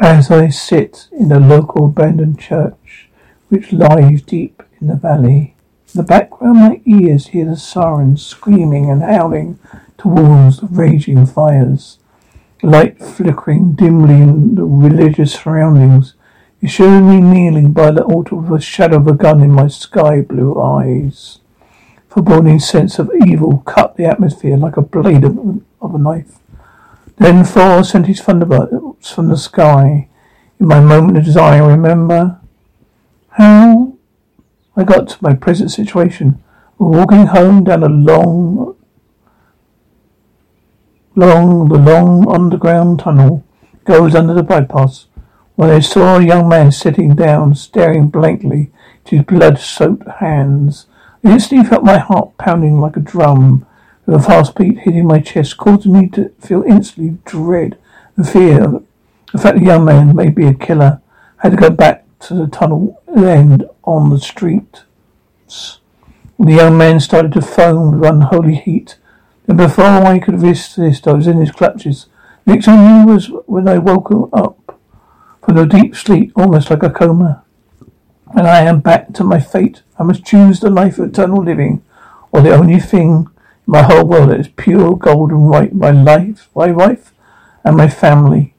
As I sit in the local abandoned church, which lies deep in the valley, in the background my ears hear the sirens screaming and howling towards the raging fires. Light flickering dimly in the religious surroundings, it shows me kneeling by the altar with the shadow of a gun in my sky blue eyes. Foreboding sense of evil cut the atmosphere like a blade of, of a knife. Then Thor sent his thunderbolts from the sky. In my moment of desire, I remember how I got to my present situation. Walking home down a long, long, the long underground tunnel goes under the bypass when I saw a young man sitting down, staring blankly to his blood-soaked hands. I instantly felt my heart pounding like a drum, with a fast beat hitting my chest, causing me to feel instantly dread and fear. The fact the young man may be a killer. I had to go back to the tunnel end on the street. The young man started to foam with unholy heat. And before I could resist, I was in his clutches. Next I knew was when I woke up from a deep sleep, almost like a coma. And I am back to my fate. I must choose the life of eternal living, or the only thing in my whole world that is pure gold and white, my life, my wife, and my family.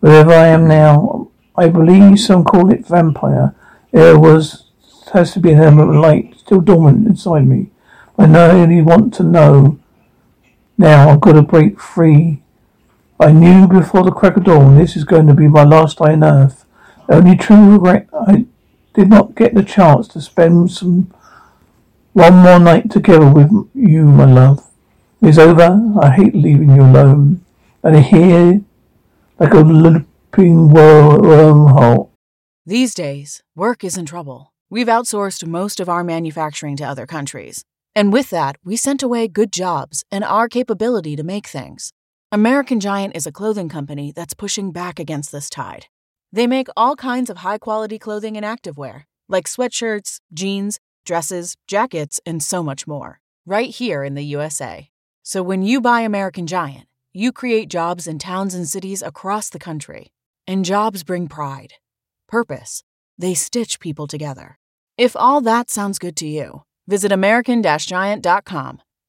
Wherever I am now, I believe some call it vampire. There was has to be an element of light still dormant inside me. I only want to know. Now I've got to break free I knew before the crack of dawn this is going to be my last day on earth. The only true regret I did not get the chance to spend some one more night together with you, my love. It's over. I hate leaving you alone. And here, like a looping wormhole. These days, work is in trouble. We've outsourced most of our manufacturing to other countries. And with that, we sent away good jobs and our capability to make things. American Giant is a clothing company that's pushing back against this tide. They make all kinds of high quality clothing and activewear, like sweatshirts, jeans, dresses, jackets, and so much more, right here in the USA. So when you buy American Giant, you create jobs in towns and cities across the country. And jobs bring pride, purpose. They stitch people together. If all that sounds good to you, visit American Giant.com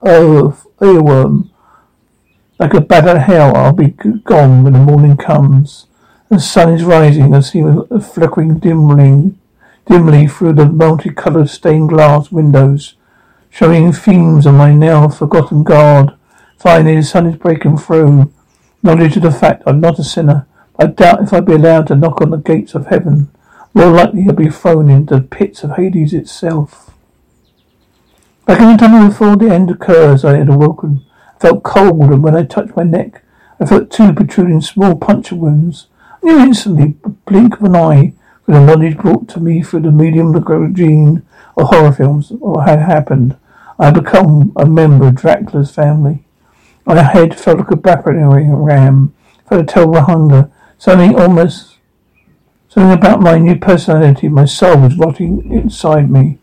Oh, earworm. Like a bat out of hell, I'll be gone when the morning comes. The sun is rising. I see a flickering dimly, dimly through the multicolored stained glass windows, showing themes of my now forgotten God. Finally, the sun is breaking through. Knowledge of the fact I'm not a sinner. I doubt if I'd be allowed to knock on the gates of heaven. More likely I'd be thrown into the pits of Hades itself. Back in the tunnel before the end occurs, I had awoken. I felt cold, and when I touched my neck, I felt two protruding small puncture wounds. I knew instantly, a blink of an eye, with the knowledge brought to me through the medium of gene or horror films, what had happened. I had become a member of Dracula's family. My head felt like a battering ram, felt a terrible hunger, something almost, something about my new personality. My soul was rotting inside me.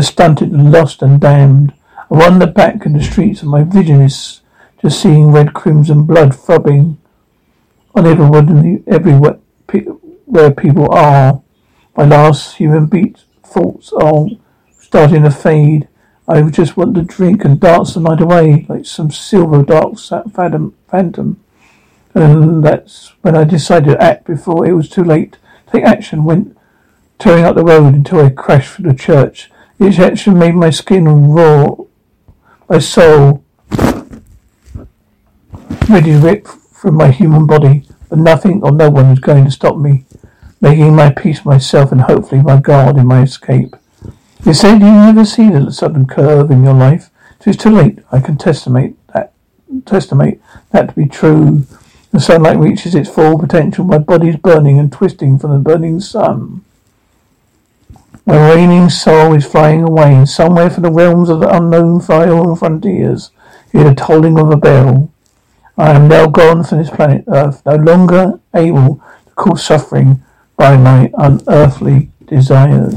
Stunted and lost and damned. I wander back in the streets and my vision is just seeing red crimson blood throbbing on everyone, everywhere where people are. My last human beat thoughts are starting to fade. I just want to drink and dance the night away like some silver dark phantom. And that's when I decided to act before it was too late. Take action went tearing up the road until I crashed through the church. Each action made my skin raw, my soul ready to rip from my human body, but nothing or no one was going to stop me, making my peace myself and hopefully my God in my escape. You said you never see the sudden curve in your life. It is too late. I can testimony that testimony that to be true. The sunlight reaches its full potential. My body is burning and twisting from the burning sun. My reigning soul is flying away, somewhere from the realms of the unknown far frontiers, hear the tolling of a bell. I am now gone from this planet Earth, no longer able to cause suffering by my unearthly desires.